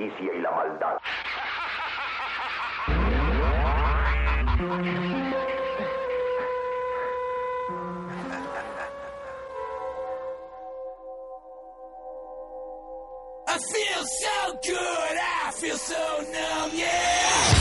injusticia y la maldad. I feel so good, I feel so numb, yeah!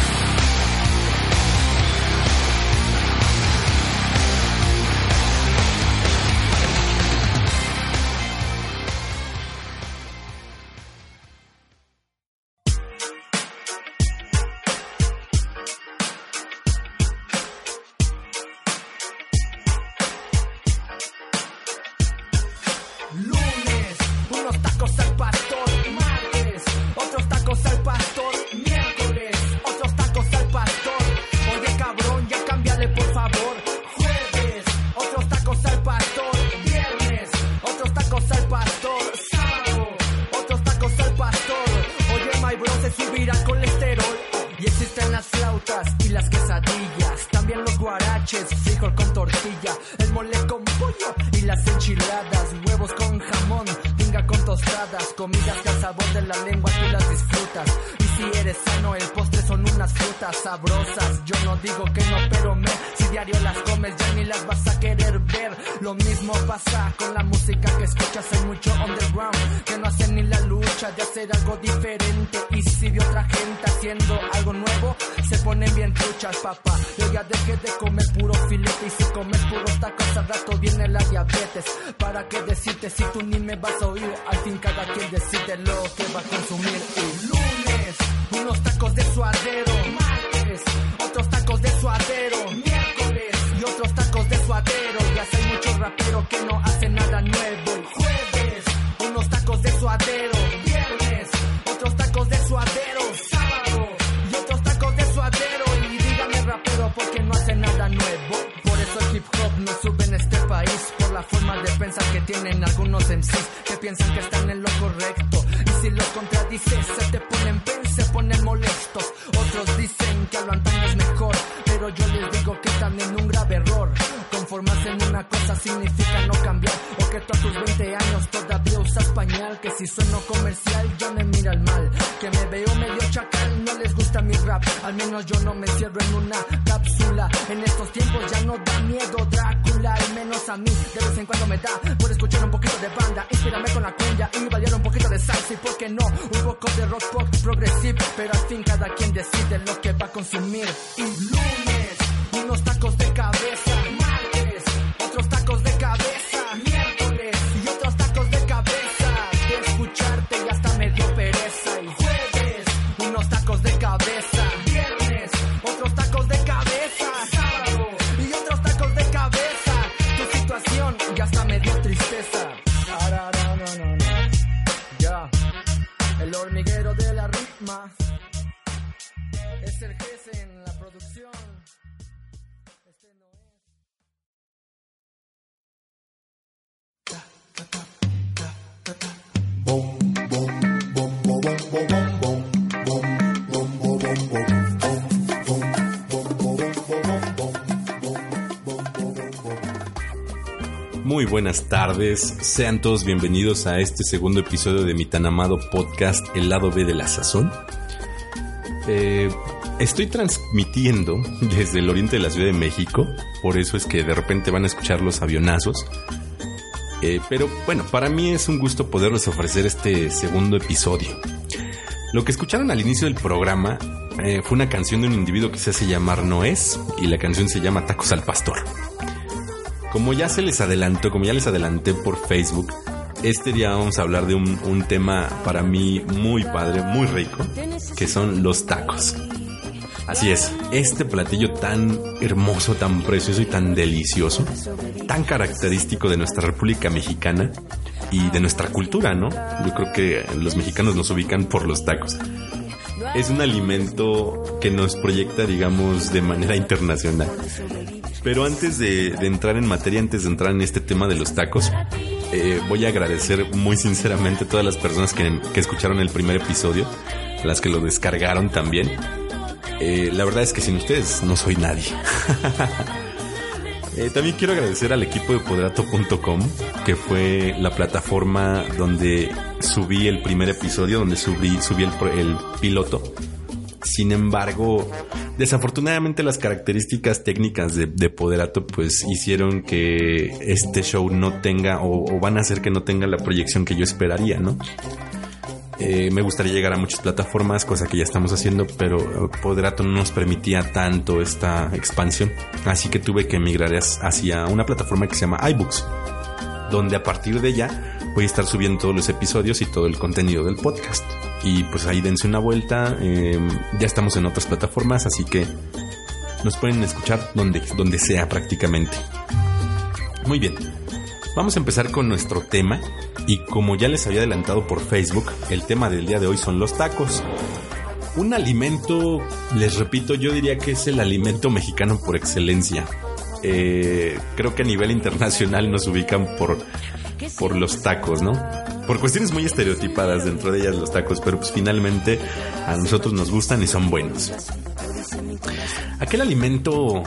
piensan que está Muy buenas tardes, sean todos bienvenidos a este segundo episodio de mi tan amado podcast El lado B de la sazón. Eh, estoy transmitiendo desde el oriente de la Ciudad de México, por eso es que de repente van a escuchar los avionazos, eh, pero bueno, para mí es un gusto poderles ofrecer este segundo episodio. Lo que escucharon al inicio del programa eh, fue una canción de un individuo que se hace llamar Noés y la canción se llama Tacos al Pastor. Como ya se les adelantó, como ya les adelanté por Facebook, este día vamos a hablar de un, un tema para mí muy padre, muy rico, que son los tacos. Así es, este platillo tan hermoso, tan precioso y tan delicioso, tan característico de nuestra República Mexicana y de nuestra cultura, ¿no? Yo creo que los mexicanos nos ubican por los tacos. Es un alimento que nos proyecta, digamos, de manera internacional. Pero antes de, entrar en materia, antes de entrar en este tema de los tacos, eh, voy a agradecer muy sinceramente a todas las personas que escucharon el primer episodio, las que lo descargaron también eh, la verdad es que sin ustedes no soy nadie. Eh, también quiero agradecer al equipo de poderato.com, que fue la plataforma donde subí el primer episodio, donde subí, subí el, piloto. Sin embargo, desafortunadamente las características técnicas de, de, Poderato pues hicieron que este show no tenga o, o, van a hacer que no tenga la proyección que yo esperaría, ¿no? Eh, me gustaría llegar a muchas plataformas, cosa que ya estamos haciendo, pero Poderato no nos permitía tanto esta expansión. Así que tuve que emigrar hacia una plataforma que se llama iBooks, donde a partir de ella voy a estar subiendo todos los episodios y todo el contenido del podcast. Y pues ahí dense una vuelta. Eh, ya estamos en otras plataformas, así que nos pueden escuchar donde, donde sea prácticamente. Muy bien. Vamos a empezar con nuestro tema y como ya les había adelantado por Facebook, el tema del día de hoy son los tacos. Un alimento, les repito, yo diría que es el alimento mexicano por excelencia. Eh, creo que a nivel internacional nos ubican por, por los tacos, ¿no? Por cuestiones muy estereotipadas dentro de ellas los tacos, pero pues finalmente a nosotros nos gustan y son buenos. Aquel alimento,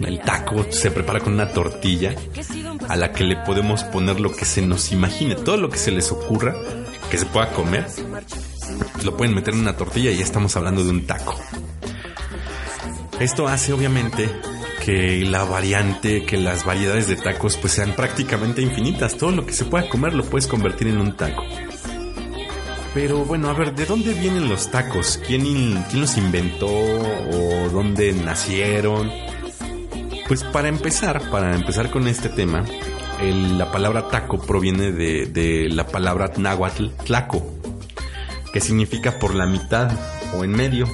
el taco, se prepara con una tortilla a la que le podemos poner lo que se nos imagine, todo lo que se les ocurra que se pueda comer, lo pueden meter en una tortilla y ya estamos hablando de un taco. Esto hace obviamente que la variante, que las variedades de tacos pues sean prácticamente infinitas. Todo lo que se pueda comer lo puedes convertir en un taco. Pero bueno, a ver, ¿de dónde vienen los tacos? ¿Quién, quién los inventó o dónde nacieron? Pues para empezar, para empezar con este tema, la palabra taco proviene de, de, la palabra náhuatl tlaco, que significa por la mitad o en medio.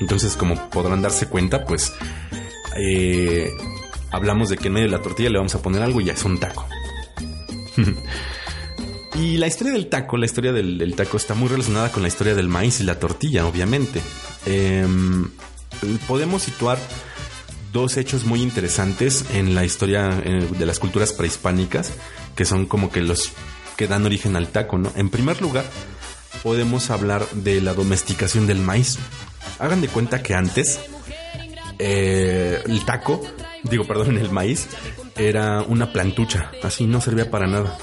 Entonces, como podrán darse cuenta, pues eh, hablamos de que en medio de la tortilla le vamos a poner algo y ya es un taco. y la historia del taco, la historia del, taco está muy relacionada con la historia del maíz y la tortilla, obviamente. Eh, podemos situar dos hechos muy interesantes en la historia de las culturas prehispánicas, que son como que los que dan origen al taco, ¿no? En primer lugar, podemos hablar de la domesticación del maíz. Hagan de cuenta que antes eh, el taco, digo, perdón, el maíz, era una plantucha, así no servía para nada.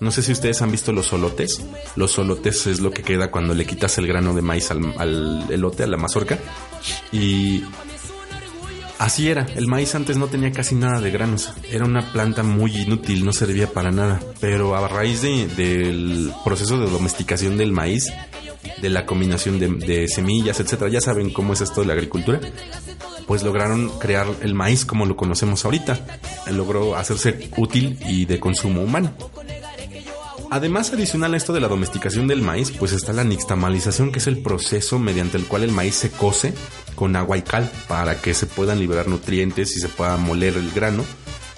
No sé si ustedes han visto los solotes. Los solotes es lo que queda cuando le quitas el grano de maíz al, al elote, a la mazorca. Y Así era, el maíz antes no tenía casi nada de granos, era una planta muy inútil, no servía para nada, pero a raíz de, del proceso de domesticación del maíz, de la combinación de, de semillas, etcétera, ya saben cómo es esto de la agricultura, pues lograron crear el maíz como lo conocemos ahorita, logró hacerse útil y de consumo humano. Además, adicional a esto de la domesticación del maíz, pues está la nixtamalización, que es el proceso mediante el cual el maíz se cose con agua y cal para que se puedan liberar nutrientes y se pueda moler el grano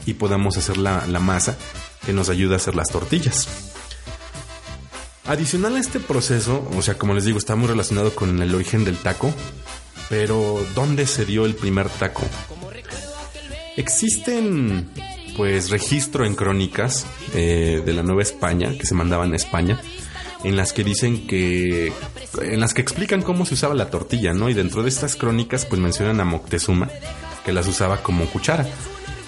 y podamos hacer la, masa que nos ayuda a hacer las tortillas. Adicional a este proceso, o sea, como les digo, está muy relacionado con el origen del taco, pero ¿dónde se dio el primer taco? Existen pues registro en crónicas eh, de la Nueva España que se mandaban a España en las que dicen que en las que explican cómo se usaba la tortilla, ¿no? Y dentro de estas crónicas pues mencionan a Moctezuma que las usaba como cuchara.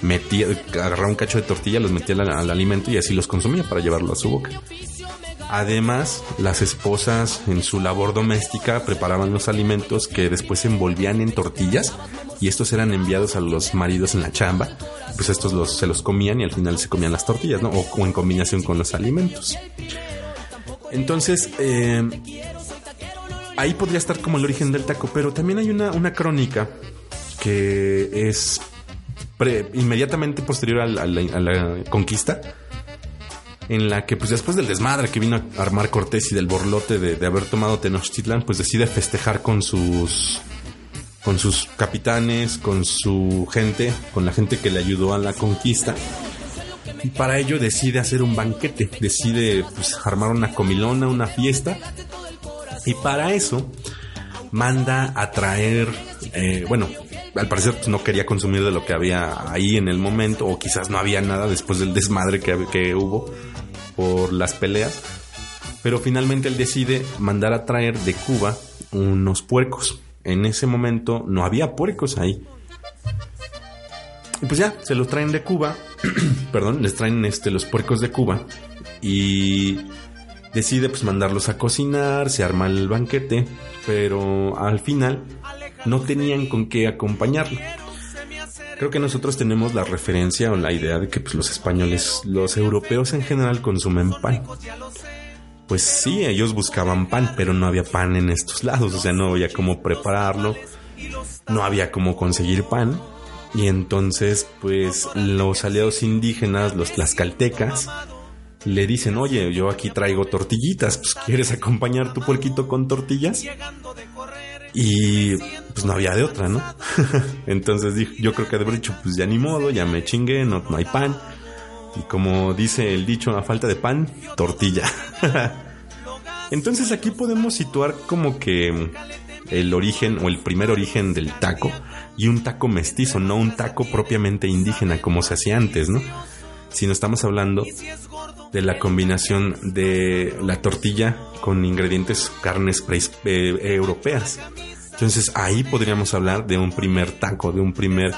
Metía, agarraba un cacho de tortilla, los metía al, al alimento y así los consumía para llevarlo a su boca. Además, las esposas en su labor doméstica preparaban los alimentos que después envolvían en tortillas y estos eran enviados a los maridos en la chamba. Pues estos los, se los comían y al final se comían las tortillas, ¿no? O, en combinación con los alimentos. Entonces, eh, ahí podría estar como el origen del taco, pero también hay una, una crónica que es inmediatamente posterior a la, a la, a la conquista en la que pues después del desmadre que vino a armar Cortés y del borlote de, de, haber tomado Tenochtitlan, pues decide festejar con sus con sus capitanes, con su gente, con la gente que le ayudó a la conquista. Y para ello decide hacer un banquete, decide pues, armar una comilona, una fiesta. Y para eso manda a traer, eh, bueno, al parecer no quería consumir de lo que había ahí en el momento, o quizás no había nada después del desmadre que, que hubo por las peleas. Pero finalmente él decide mandar a traer de Cuba unos puercos. En ese momento no había puercos ahí. Y pues ya, se los traen de Cuba. Perdón, les traen este, los puercos de Cuba. Y decide pues mandarlos a cocinar, se arma el banquete. Pero al final no tenían con qué acompañarlo. Creo que nosotros tenemos la referencia o la idea de que pues, los españoles, los europeos en general consumen pan. Pues sí, ellos buscaban pan, pero no había pan en estos lados, o sea, no había cómo prepararlo, no había cómo conseguir pan. Y entonces, pues los aliados indígenas, los tlaxcaltecas, le dicen, oye, yo aquí traigo tortillitas, pues ¿quieres acompañar tu puerquito con tortillas? Y pues no había de otra, ¿no? entonces yo creo que de haber pues ya ni modo, ya me chingué, no, no hay pan. Y como dice el dicho, a falta de pan, tortilla. Entonces aquí podemos situar como que el origen o el primer origen del taco y un taco mestizo, no un taco propiamente indígena como se hacía antes, ¿no? Sino estamos hablando de la combinación de la tortilla con ingredientes carnes eh, europeas. Entonces ahí podríamos hablar de un primer taco, de un primer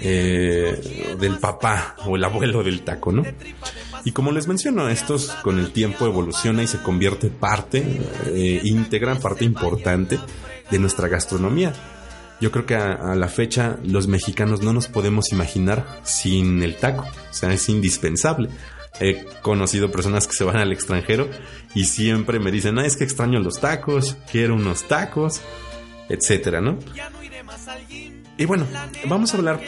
eh, del papá o el abuelo del taco, ¿no? Y como les menciono, estos con el tiempo evoluciona y se convierte parte eh, parte importante de nuestra gastronomía. Yo creo que a, la fecha los mexicanos no nos podemos imaginar sin el taco, o sea, es indispensable. He conocido personas que se van al extranjero y siempre me dicen, ah, es que extraño los tacos, quiero unos tacos, etcétera, ¿no? Y bueno, vamos a hablar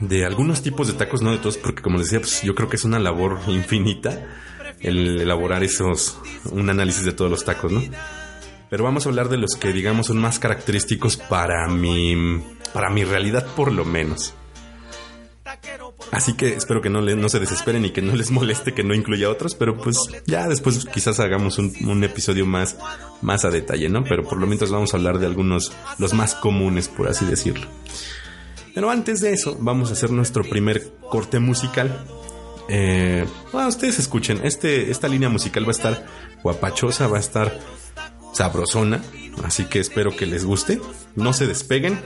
de algunos tipos de tacos, no de todos, porque como les decía, pues yo creo que es una labor infinita el elaborar esos, un análisis de todos los tacos, ¿no? Pero vamos a hablar de los que digamos son más característicos para mi, para mi realidad por lo menos. Así que espero que no, le, se desesperen y que no les moleste que no incluya otros, pero pues ya después quizás hagamos un, un, episodio más, más a detalle, ¿no? Pero por lo menos vamos a hablar de algunos, los más comunes, por así decirlo. Pero antes de eso, vamos a hacer nuestro primer corte musical. Eh, bueno, ustedes escuchen, este, esta línea musical va a estar guapachosa, va a estar sabrosona, así que espero que les guste. No se despeguen.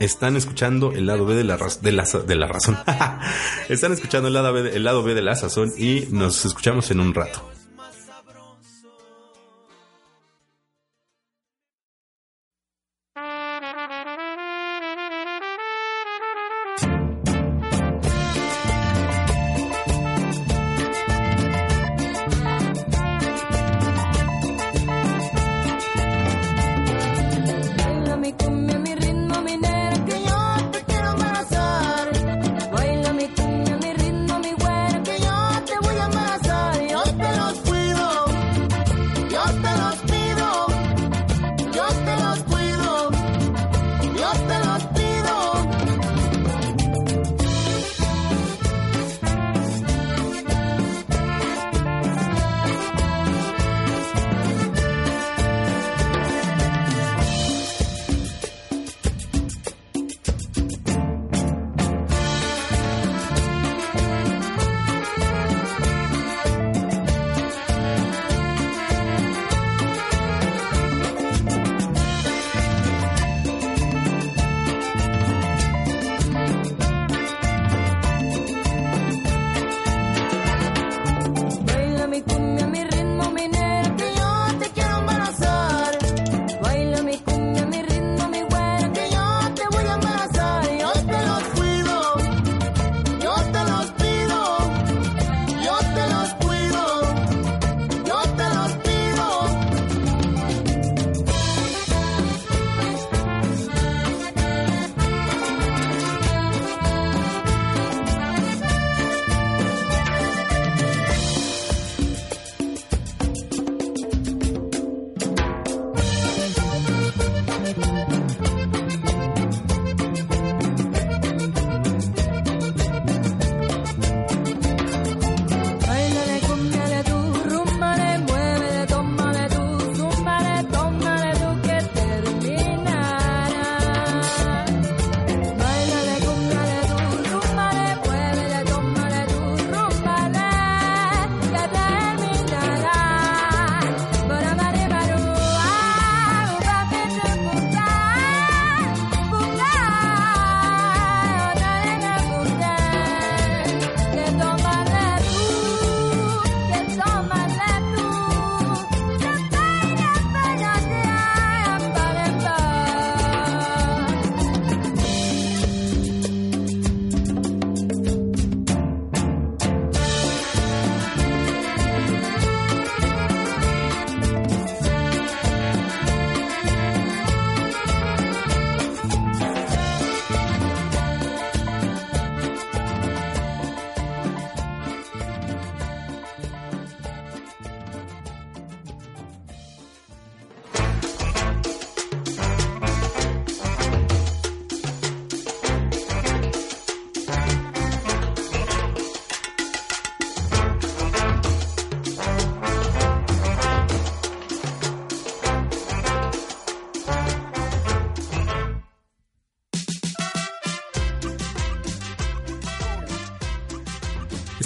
Están escuchando el lado B de la, de la, de la razón. Están escuchando el lado, B, el lado B de la sazón y nos escuchamos en un rato.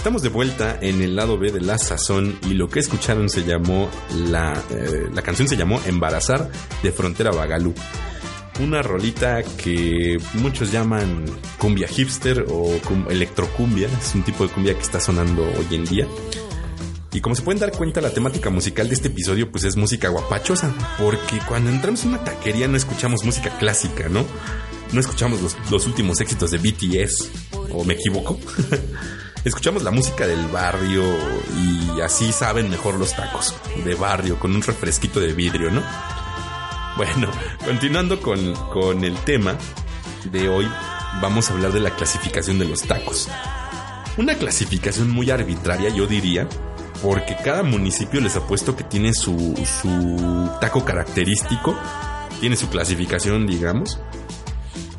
Estamos de vuelta en el lado B de la sazón y lo que escucharon se llamó la, eh, la canción se llamó Embarazar de Frontera Bagalú. Una rolita que muchos llaman cumbia hipster o cum- electrocumbia, es un tipo de cumbia que está sonando hoy en día. Y como se pueden dar cuenta, la temática musical de este episodio pues es música guapachosa, porque cuando entramos en una taquería no escuchamos música clásica, ¿no? No escuchamos los, los últimos éxitos de BTS, o me equivoco. escuchamos la música del barrio y así saben mejor los tacos de barrio con un refresquito de vidrio, ¿no? Bueno, continuando con, con el tema de hoy, vamos a hablar de la clasificación de los tacos. Una clasificación muy arbitraria, yo diría, porque cada municipio les ha puesto que tiene su, su taco característico, tiene su clasificación, digamos,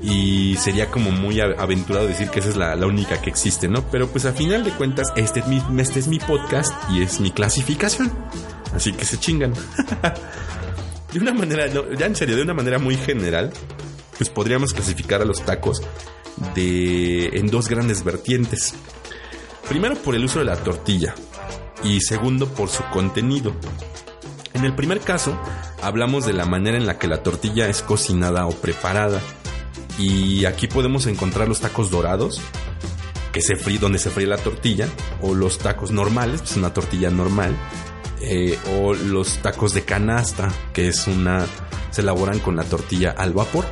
y sería como muy aventurado decir que esa es la, única que existe, ¿no? Pero pues a final de cuentas, este es mi, este es mi podcast y es mi clasificación, así que se chingan. de una manera, ya en serio, de una manera muy general, pues podríamos clasificar a los tacos de en dos grandes vertientes. Primero por el uso de la tortilla y segundo por su contenido. En el primer caso, hablamos de la manera en la que la tortilla es cocinada o preparada. Y aquí podemos encontrar los tacos dorados, que se fríe, donde se fríe la tortilla, o los tacos normales, pues una tortilla normal, eh, o los tacos de canasta, que es una, se elaboran con la tortilla al vapor.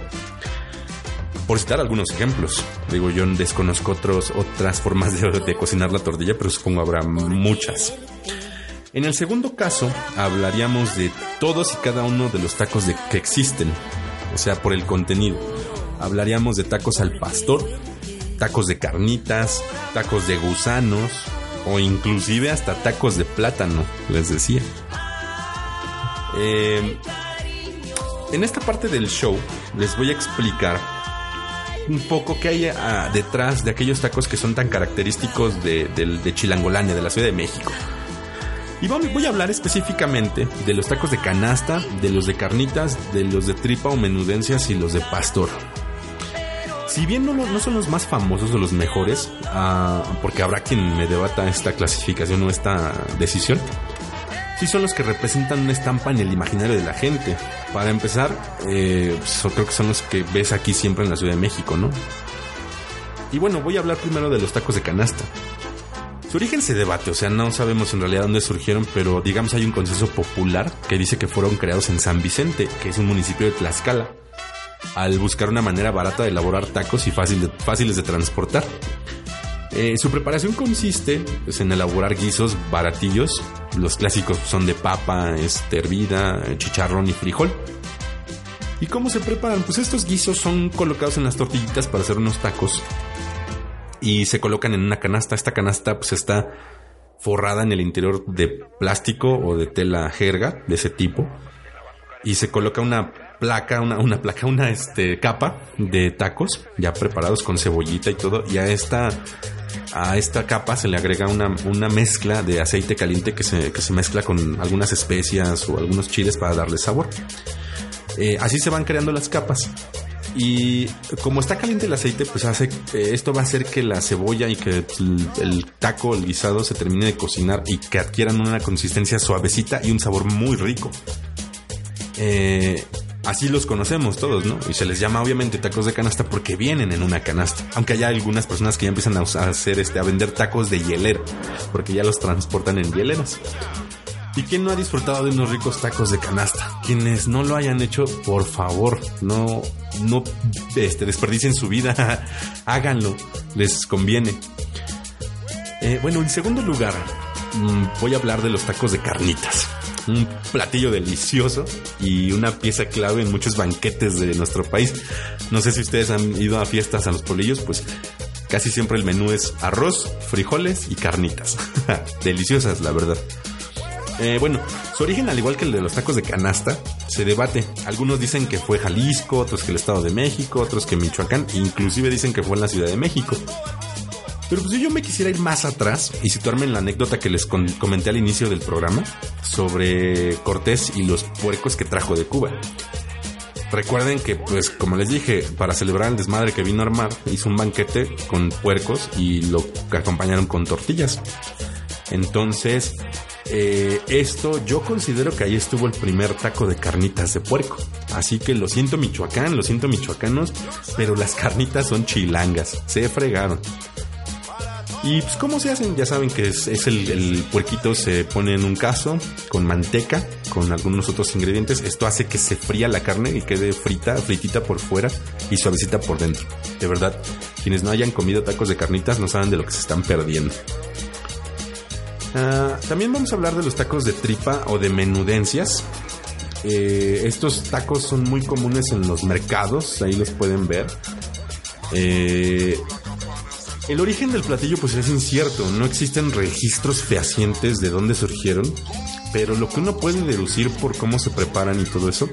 Por citar algunos ejemplos, digo yo desconozco otros, otras formas de, de cocinar la tortilla, pero supongo habrá muchas. En el segundo caso, hablaríamos de todos y cada uno de los tacos de, que existen, o sea, por el contenido. Hablaríamos de tacos al pastor, tacos de carnitas, tacos de gusanos o inclusive hasta tacos de plátano, les decía. Eh, en esta parte del show les voy a explicar un poco qué hay ah, detrás de aquellos tacos que son tan característicos de, del- de Chilangolandia, de la Ciudad de México. Y voy a hablar específicamente de los tacos de canasta, de los de carnitas, de los de tripa o menudencias y los de pastor. Si bien no, son los más famosos o los mejores, ah, porque habrá quien me debata esta clasificación o esta decisión, sí son los que representan una estampa en el imaginario de la gente. Para empezar, eh, pues, creo que son los que ves aquí siempre en la Ciudad de México, ¿no? Y bueno, voy a hablar primero de los tacos de canasta. Su origen se debate, o sea, no sabemos en realidad dónde surgieron, pero digamos hay un consenso popular que dice que fueron creados en San Vicente, que es un municipio de Tlaxcala, al buscar una manera barata de elaborar tacos y fáciles de transportar. Eh, su preparación consiste pues, en elaborar guisos baratillos. Los clásicos son de papa, este, hervida, eh, chicharrón y frijol. ¿Y cómo se preparan? Pues estos guisos son colocados en las tortillitas para hacer unos tacos y se colocan en una canasta. Esta canasta pues está forrada en el interior de plástico o de tela jerga de ese tipo y se coloca una placa, una, una placa, una este, capa de tacos ya preparados con cebollita y todo y a esta a esta capa se le agrega una, una mezcla de aceite caliente que se, que se mezcla con algunas especias o algunos chiles para darle sabor. Eh, así se van creando las capas. Y como está caliente el aceite, pues hace eh, esto va a hacer que la cebolla y que el, el taco, el guisado se termine de cocinar y que adquieran una consistencia suavecita y un sabor muy rico. Eh, así los conocemos todos, ¿no? Y se les llama obviamente tacos de canasta porque vienen en una canasta. Aunque hay algunas personas que ya empiezan a, hacer este, a vender tacos de hielera, porque ya los transportan en hieleras. ¿Y quién no ha disfrutado de unos ricos tacos de canasta? Quienes no lo hayan hecho, por favor, no, no este, desperdicien su vida. Háganlo, les conviene. Eh, bueno, en segundo lugar, mm, voy a hablar de los tacos de carnitas. Un platillo delicioso y una pieza clave en muchos banquetes de nuestro país. No sé si ustedes han ido a fiestas a los polillos, pues casi siempre el menú es arroz, frijoles y carnitas. Deliciosas, la verdad. Eh, bueno, su origen, al igual que el de los tacos de canasta, se debate. Algunos dicen que fue Jalisco, otros que el Estado de México, otros que Michoacán, inclusive dicen que fue en la Ciudad de México. Pero pues yo me quisiera ir más atrás y situarme en la anécdota que les comenté al inicio del programa sobre Cortés y los puercos que trajo de Cuba. recuerden que, pues, como les dije, para celebrar el desmadre que vino a armar, hizo un banquete con puercos y lo acompañaron con tortillas. Entonces, eh, esto yo considero que ahí estuvo el primer taco de carnitas de puerco. Así que lo siento Michoacán, lo siento michoacanos, pero las carnitas son chilangas, se fregaron. Y pues cómo se hacen, ya saben que es, el, el puerquito se pone en un caso con manteca, con algunos otros ingredientes. Esto hace que se fría la carne y quede frita, fritita por fuera y suavecita por dentro. De verdad, quienes no hayan comido tacos de carnitas no saben de lo que se están perdiendo. Ah, también vamos a hablar de los tacos de tripa o de menudencias. Eh, estos tacos son muy comunes en los mercados, ahí los pueden ver. Eh, el origen del platillo pues es incierto, no existen registros fehacientes de dónde surgieron, pero lo que uno puede deducir por cómo se preparan y todo eso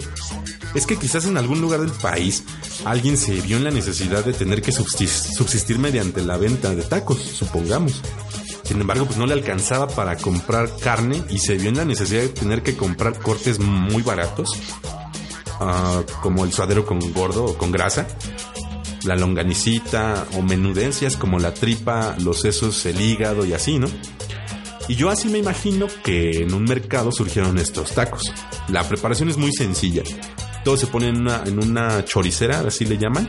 es que quizás en algún lugar del país alguien se vio en la necesidad de tener que subsistir, mediante la venta de tacos, supongamos. Sin embargo, pues no le alcanzaba para comprar carne y se vio en la necesidad de tener que comprar cortes muy baratos, ah, como el suadero con gordo o con grasa, la longanicita o menudencias como la tripa, los sesos, el hígado y así, ¿no? Y yo así me imagino que en un mercado surgieron estos tacos. La preparación es muy sencilla. Todo se pone en una, en choricera, así le llaman,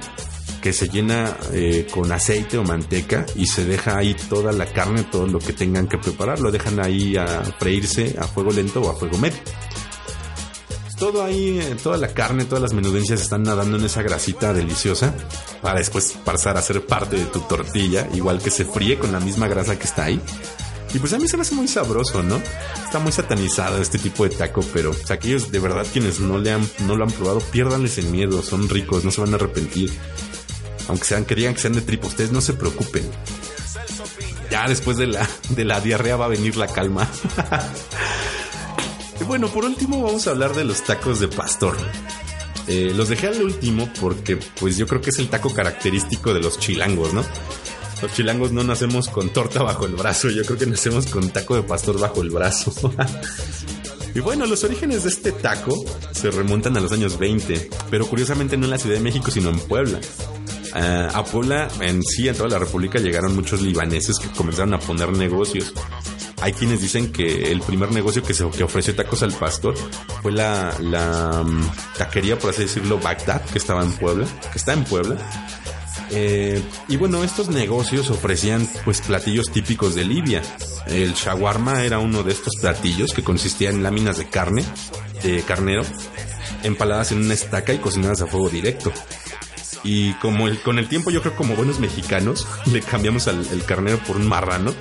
que se llena eh, con aceite o manteca y se deja ahí toda la carne, todo lo que tengan que preparar, lo dejan ahí a freírse a fuego lento o a fuego medio. Todo ahí, eh, toda la carne, todas las menudencias están nadando en esa grasita deliciosa para después pasar a ser parte de tu tortilla, igual que se fríe con la misma grasa que está ahí. Y pues a mí se me hace muy sabroso, ¿no? Está muy satanizado este tipo de taco, pero aquellos de verdad quienes no, han, no lo han probado, piérdanles el miedo, son ricos, no se van a arrepentir aunque sean, que digan que sean de tripa, ustedes no se preocupen. Ya después de la, de la diarrea va a venir la calma. y bueno, por último vamos a hablar de los tacos de pastor. Eh, los dejé al último porque pues yo creo que es el taco característico de los chilangos, ¿no? Los chilangos no nacemos con torta bajo el brazo, yo creo que nacemos con taco de pastor bajo el brazo. y bueno, los orígenes de este taco se remontan a los años 20, pero curiosamente no en la Ciudad de México, sino en Puebla. Eh, a Puebla, en sí, en toda la República, llegaron muchos libaneses que comenzaron a poner negocios. Hay quienes dicen que el primer negocio que se que ofreció tacos al pastor fue la, la mm, taquería, por así decirlo, Bagdad, que estaba en Puebla, que está en Puebla. Eh, y bueno, estos negocios ofrecían pues platillos típicos de Libia. El shawarma era uno de estos platillos que consistía en láminas de carne, de carnero, empaladas en una estaca y cocinadas a fuego directo. Y como el, con el tiempo, yo creo como buenos mexicanos, le cambiamos al, el carnero por un marrano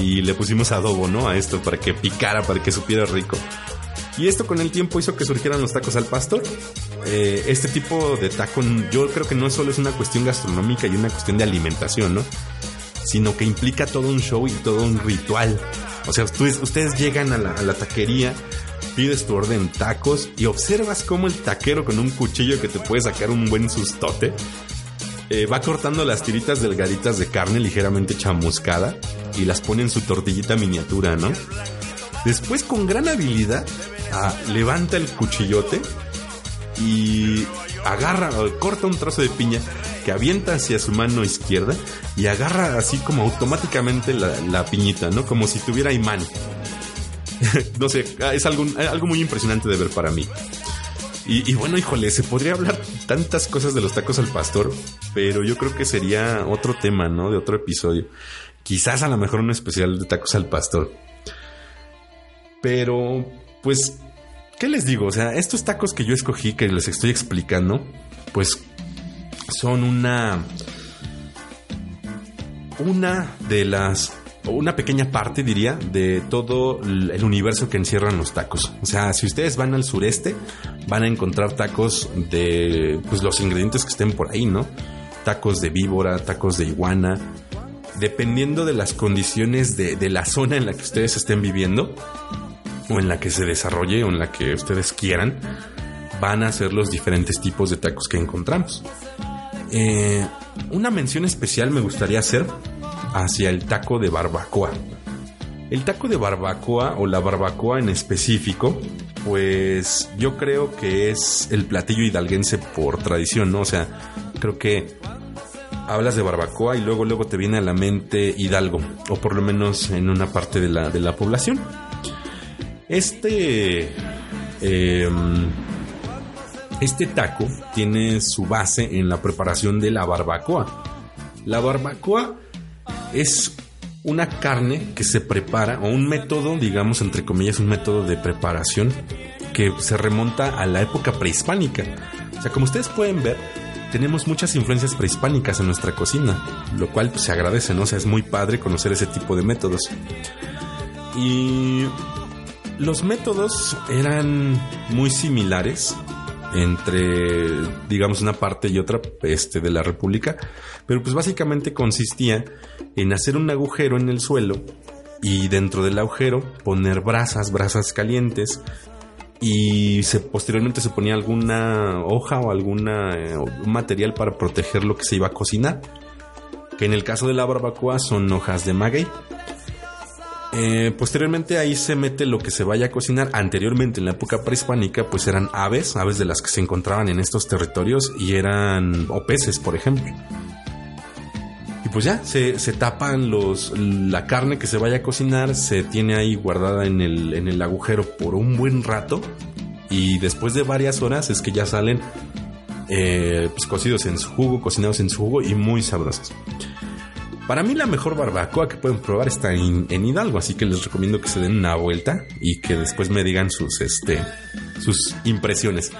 y le pusimos adobo, ¿no? A esto para que picara, para que supiera rico. Y esto con el tiempo hizo que surgieran los tacos al pastor. Eh, este tipo de taco, yo creo que no solo es una cuestión gastronómica y una cuestión de alimentación, ¿no? Sino que implica todo un show y todo un ritual. O sea, ustedes, llegan a la, a taquería pides tu orden tacos y observas cómo el taquero con un cuchillo que te puede sacar un buen sustote eh, va cortando las tiritas delgaditas de carne ligeramente chamuscada y las pone en su tortillita miniatura, ¿no? Después con gran habilidad ah, levanta el cuchillote y agarra, corta un trozo de piña que avienta hacia su mano izquierda y agarra así como automáticamente la, piñita, ¿no? Como si tuviera imán. no sé, es algo, algo muy impresionante de ver para mí. Y, bueno, híjole, se podría hablar tantas cosas de los tacos al pastor, pero yo creo que sería otro tema, ¿no? De otro episodio. Quizás a lo mejor un especial de tacos al pastor. Pero, pues, ¿qué les digo? O sea, estos tacos que yo escogí, que les estoy explicando, pues son una... Una de las una pequeña parte, diría, de todo el universo que encierran los tacos. O sea, si ustedes van al sureste, van a encontrar tacos de pues, los ingredientes que estén por ahí, ¿no? Tacos de víbora, tacos de iguana. Dependiendo de las condiciones de, la zona en la que ustedes estén viviendo, o en la que se desarrolle, o en la que ustedes quieran, van a ser los diferentes tipos de tacos que encontramos. Eh, una mención especial me gustaría hacer hacia el taco de barbacoa. El taco de barbacoa o la barbacoa en específico pues yo creo que es el platillo hidalguense por tradición, ¿no? O sea, creo que hablas de barbacoa y luego luego te viene a la mente Hidalgo, o por lo menos en una parte de la, de la población. Este em, este taco tiene su base en la preparación de la barbacoa. La barbacoa es una carne que se prepara, o un método, digamos, entre comillas, un método de preparación que se remonta a la época prehispánica. O sea, como ustedes pueden ver, tenemos muchas influencias prehispánicas en nuestra cocina, lo cual pues, se agradece, ¿no? O sea, es muy padre conocer ese tipo de métodos. Y los métodos eran muy similares entre, digamos, una parte y otra este, de la República, pero pues básicamente consistía en hacer un agujero en el suelo y dentro del agujero poner brasas, brasas calientes y posteriormente se ponía alguna hoja o alguna eh, material para proteger lo que se iba a cocinar, que en el caso de la barbacoa son hojas de maguey eh, posteriormente ahí se mete lo que se vaya a cocinar. Anteriormente, en la época prehispánica, pues eran aves, aves de las que se encontraban en estos territorios y eran, o peces, por ejemplo. Pues ya, se, tapan los, la carne que se vaya a cocinar, se tiene ahí guardada en el, en el agujero por un buen rato y después de varias horas es que ya salen eh, pues cocidos en su jugo, cocinados en su jugo y muy sabrosos. Para mí la mejor barbacoa que pueden probar está en, Hidalgo, así que les recomiendo que se den una vuelta y que después me digan sus, este, sus impresiones.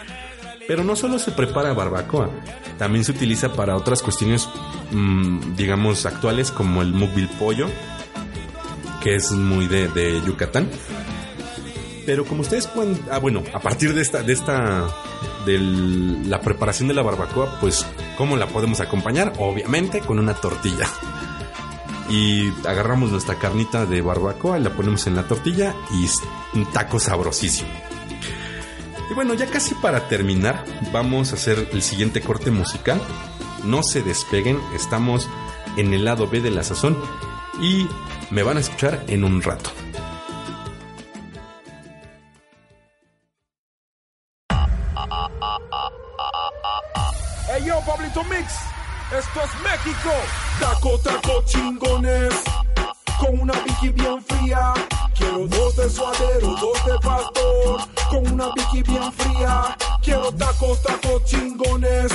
Pero no solo se prepara barbacoa, también se utiliza para otras cuestiones, mm, digamos, actuales como el mukbil pollo, que es muy de, Yucatán. Pero como ustedes pueden, ah bueno, a partir de esta, de esta, de la preparación de la barbacoa, pues, ¿cómo la podemos acompañar? Obviamente con una tortilla y agarramos nuestra carnita de barbacoa, la ponemos en la tortilla y un taco sabrosísimo. Y bueno, ya casi para terminar, vamos a hacer el siguiente corte musical. No se despeguen, estamos en el lado B de la sazón y me van a escuchar en un rato. Hey yo, Pablito Mix. Esto es México. Taco, taco chingones. Con una piqui bien fría. Quiero dos de suadero, dos de pastor. Con una piqui bien fría. Quiero tacos, tacos chingones.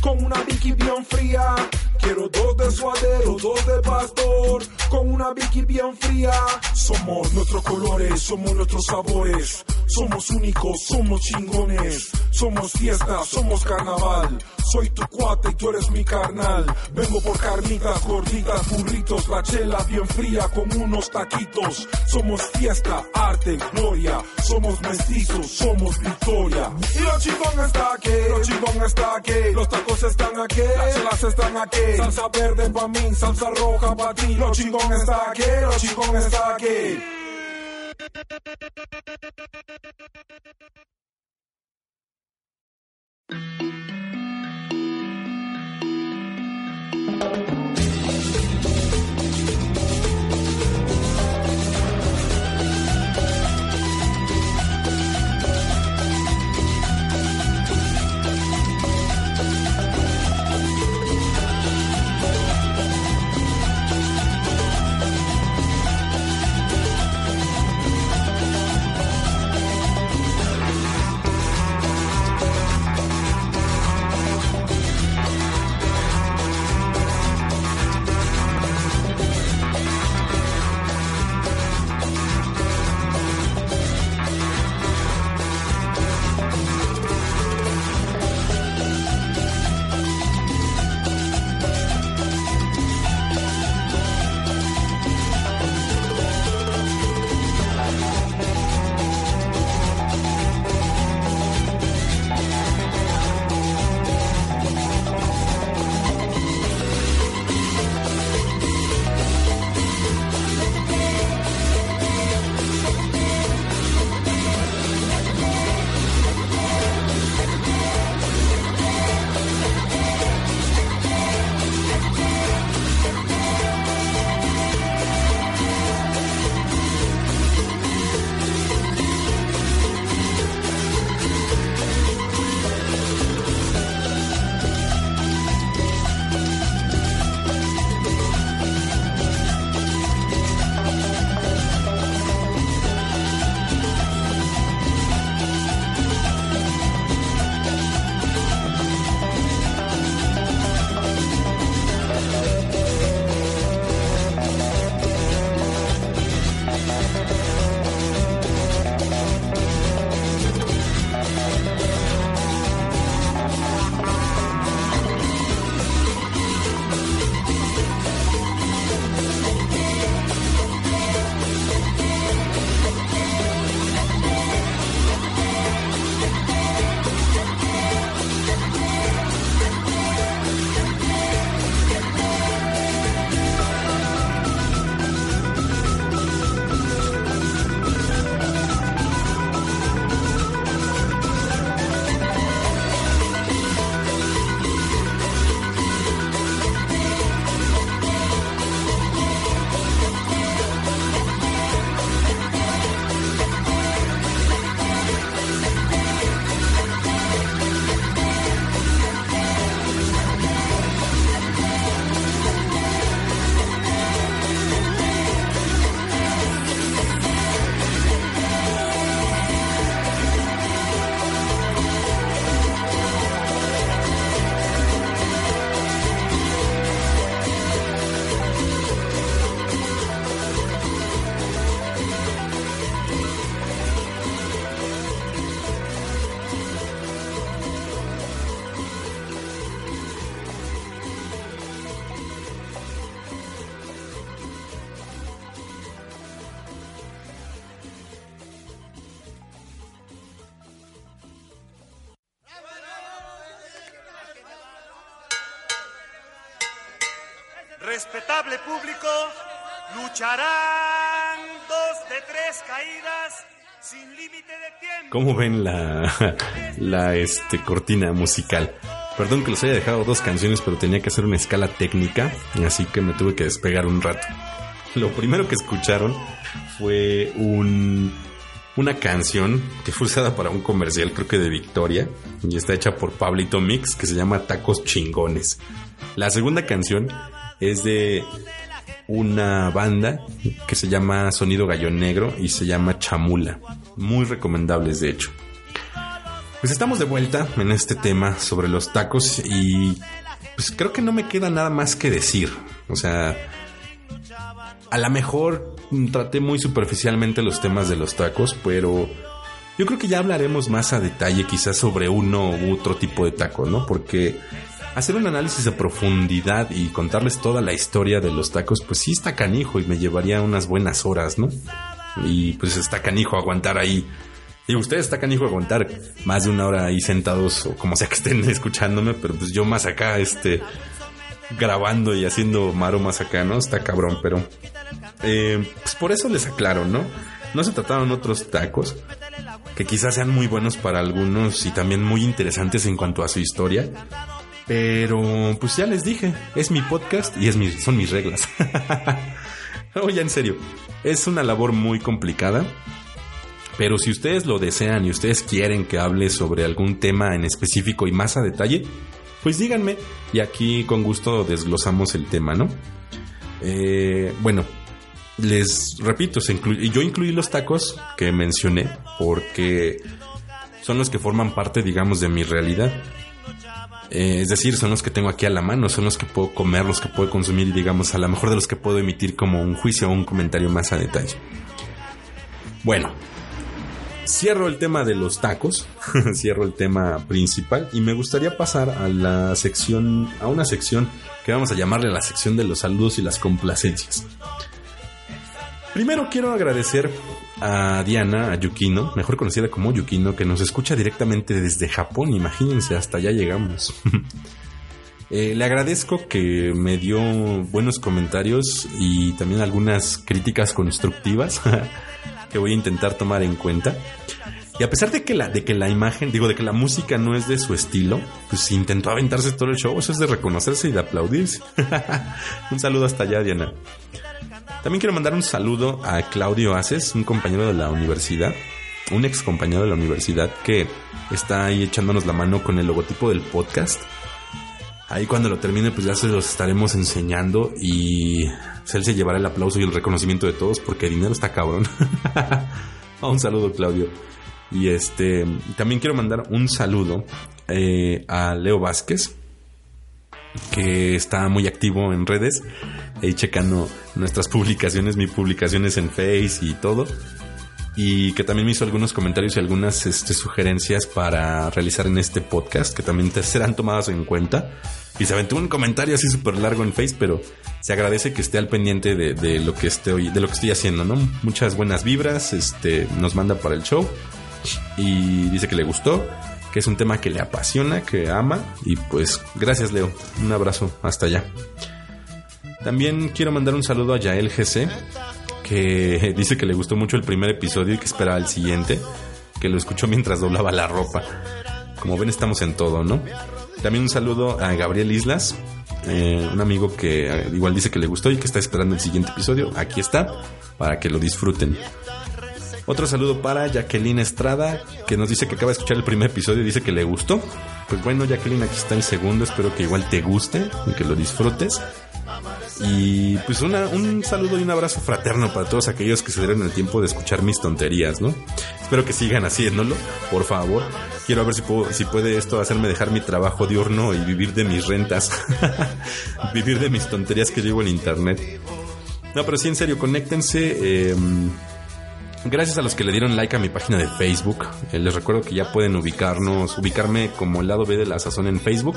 Con una piqui bien fría. Quiero dos de suadero, dos de pastor, con una Vicky bien fría. Somos nuestros colores, somos nuestros sabores. Somos únicos, somos chingones. Somos fiesta, somos carnaval. Soy tu cuate y tú eres mi carnal. Vengo por carnitas, gorditas, burritos, la chela bien fría con unos taquitos. Somos fiesta, arte, gloria. Somos mestizos, somos victoria. Y lo chingón está aquí, lo chingón está aquí. Los tacos están aquí, las chelas están aquí. Salsa verde pa' mí, salsa roja pa' ti. Lo chingón está aquí, lo chingón está aquí. Respetable público, lucharán dos de tres caídas sin límite de tiempo. ¿Cómo ven la, la este, cortina musical? Perdón que los haya dejado dos canciones, pero tenía que hacer una escala técnica, así que me tuve que despegar un rato. Lo primero que escucharon fue un, una canción que fue usada para un comercial, creo que de Victoria, y está hecha por Pablito Mix, que se llama Tacos Chingones. La segunda canción es de una banda que se llama Sonido Gallo Negro y se llama Chamula. Muy recomendables, de hecho. Pues estamos de vuelta en este tema sobre los tacos y pues creo que no me queda nada más que decir. O sea, a lo mejor traté muy superficialmente los temas de los tacos, pero yo creo que ya hablaremos más a detalle quizás sobre uno u otro tipo de taco, ¿no? Porque hacer un análisis a profundidad y contarles toda la historia de los tacos, pues sí está canijo y me llevaría unas buenas horas, ¿no? Y pues está canijo aguantar ahí y ustedes está canijo aguantar más de una hora ahí sentados o como sea que estén escuchándome, pero pues yo más acá, este, grabando y haciendo maromas acá, ¿no? Está cabrón, pero eh, pues por eso les aclaro, ¿no? No se trataron otros tacos que quizás sean muy buenos para algunos y también muy interesantes en cuanto a su historia. Pero pues ya les dije, es mi podcast y es mi, son mis reglas. Oye, en serio, es una labor muy complicada pero si ustedes lo desean y ustedes quieren que hable sobre algún tema en específico y más a detalle, pues díganme y aquí con gusto desglosamos el tema, ¿no? Eh, bueno, les repito, yo incluí los tacos que mencioné porque son los que forman parte, digamos, de mi realidad. Eh, es decir, son los que tengo aquí a la mano, son los que puedo comer, los que puedo consumir digamos, a lo mejor de los que puedo emitir como un juicio o un comentario más a detalle. Bueno, Cierro el tema de los tacos, cierro el tema principal y me gustaría pasar a la sección, a una sección que vamos a llamarle la sección de los saludos y las complacencias. Primero quiero agradecer a Diana, a Yukino, mejor conocida como Yukino, que nos escucha directamente desde Japón, imagínense, hasta allá llegamos. Eh, le agradezco que me dio buenos comentarios y también algunas críticas constructivas que voy a intentar tomar en cuenta. Y a pesar de que la, de que la imagen, digo, de que la música no es de su estilo, pues intentó aventarse todo el show. Eso es de reconocerse y de aplaudirse. un saludo hasta allá, Diana. También quiero mandar un saludo a Claudio Aces, un compañero de la universidad, un ex compañero de la universidad que está ahí echándonos la mano con el logotipo del podcast. Ahí cuando lo termine, pues ya se los estaremos enseñando y él llevará el aplauso y el reconocimiento de todos porque el dinero está cabrón. un saludo, Claudio. Y este, también quiero mandar un saludo eh, a Leo Vázquez, que está muy activo en redes, ahí checando nuestras publicaciones, mis publicaciones en Face y todo. Y que también me hizo algunos comentarios y algunas este, sugerencias para realizar en este podcast, que también serán tomadas en cuenta. Y se aventó un comentario así súper largo en Face, pero se agradece que esté al pendiente de, lo que estoy, de lo que estoy haciendo, ¿no? Muchas buenas vibras, este, nos manda para el show y dice que le gustó, que es un tema que le apasiona, que ama y pues gracias Leo, un abrazo hasta allá. También quiero mandar un saludo a Yael GC, que dice que le gustó mucho el primer episodio y que esperaba el siguiente, que lo escuchó mientras doblaba la ropa. Como ven estamos en todo, ¿no? También un saludo a Gabriel Islas, eh, un amigo que eh, igual dice que le gustó y que está esperando el siguiente episodio. Aquí está, para que lo disfruten. Otro saludo para Jacqueline Estrada, que nos dice que acaba de escuchar el primer episodio y dice que le gustó. Pues bueno, Jacqueline, aquí está el segundo. Espero que igual te guste y que lo disfrutes. Y pues un saludo y un abrazo fraterno para todos aquellos que se dieron el tiempo de escuchar mis tonterías, ¿no? Espero que sigan haciéndolo, por favor. Quiero ver si, puedo, si puede esto hacerme dejar mi trabajo diurno y vivir de mis rentas. vivir de mis tonterías que llevo en internet. No, pero sí, en serio, conéctense. Eh, Gracias a los que le dieron like a mi página de Facebook. Eh, les recuerdo que ya pueden ubicarnos, ubicarme como el lado B de la sazón en Facebook.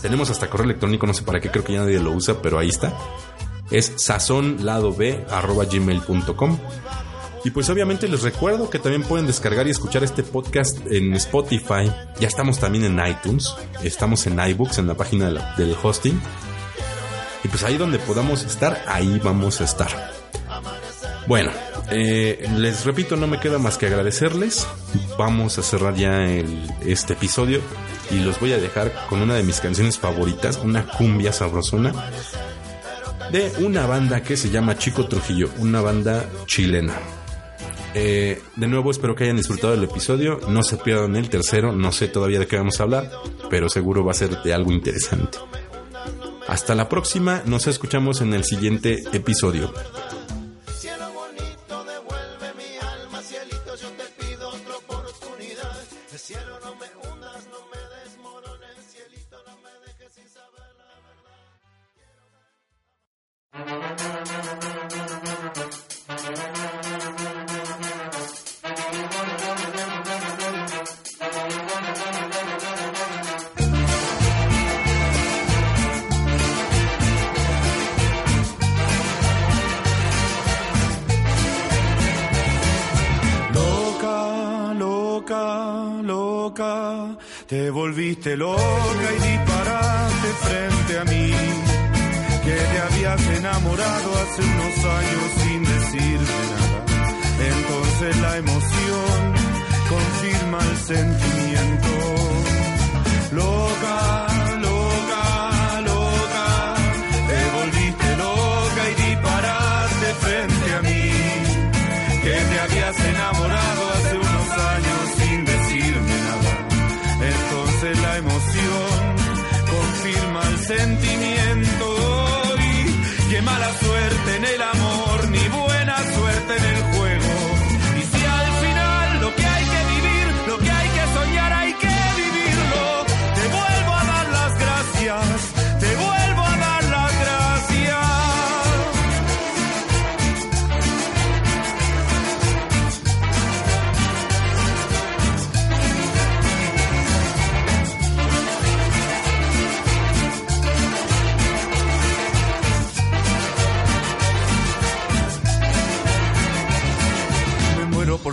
Tenemos hasta correo electrónico, no sé para qué, creo que ya nadie lo usa, pero ahí está. Es sazonladob.gmail.com Y pues obviamente les recuerdo que también pueden descargar y escuchar este podcast en Spotify. Ya estamos también en iTunes. Estamos en iBooks, en la página del hosting. Y pues ahí donde podamos estar, ahí vamos a estar. Bueno, eh, les repito, no me queda más que agradecerles. Vamos a cerrar ya este episodio y los voy a dejar con una de mis canciones favoritas, una cumbia sabrosona de una banda que se llama Chico Trujillo, una banda chilena. Eh, de nuevo espero que hayan disfrutado del episodio, no se pierdan el tercero, no sé todavía de qué vamos a hablar, pero seguro va a ser de algo interesante. Hasta la próxima, nos escuchamos en el siguiente episodio. Habías enamorado hace unos años sin decirme nada. Entonces la emoción confirma el sentimiento. Loca,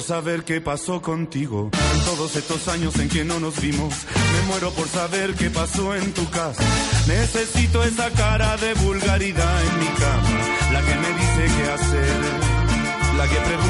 saber qué pasó contigo en todos estos años en que no nos vimos. Me muero por saber qué pasó en tu casa. Necesito esa cara de vulgaridad en mi cama, la que me dice qué hacer, la que pregunta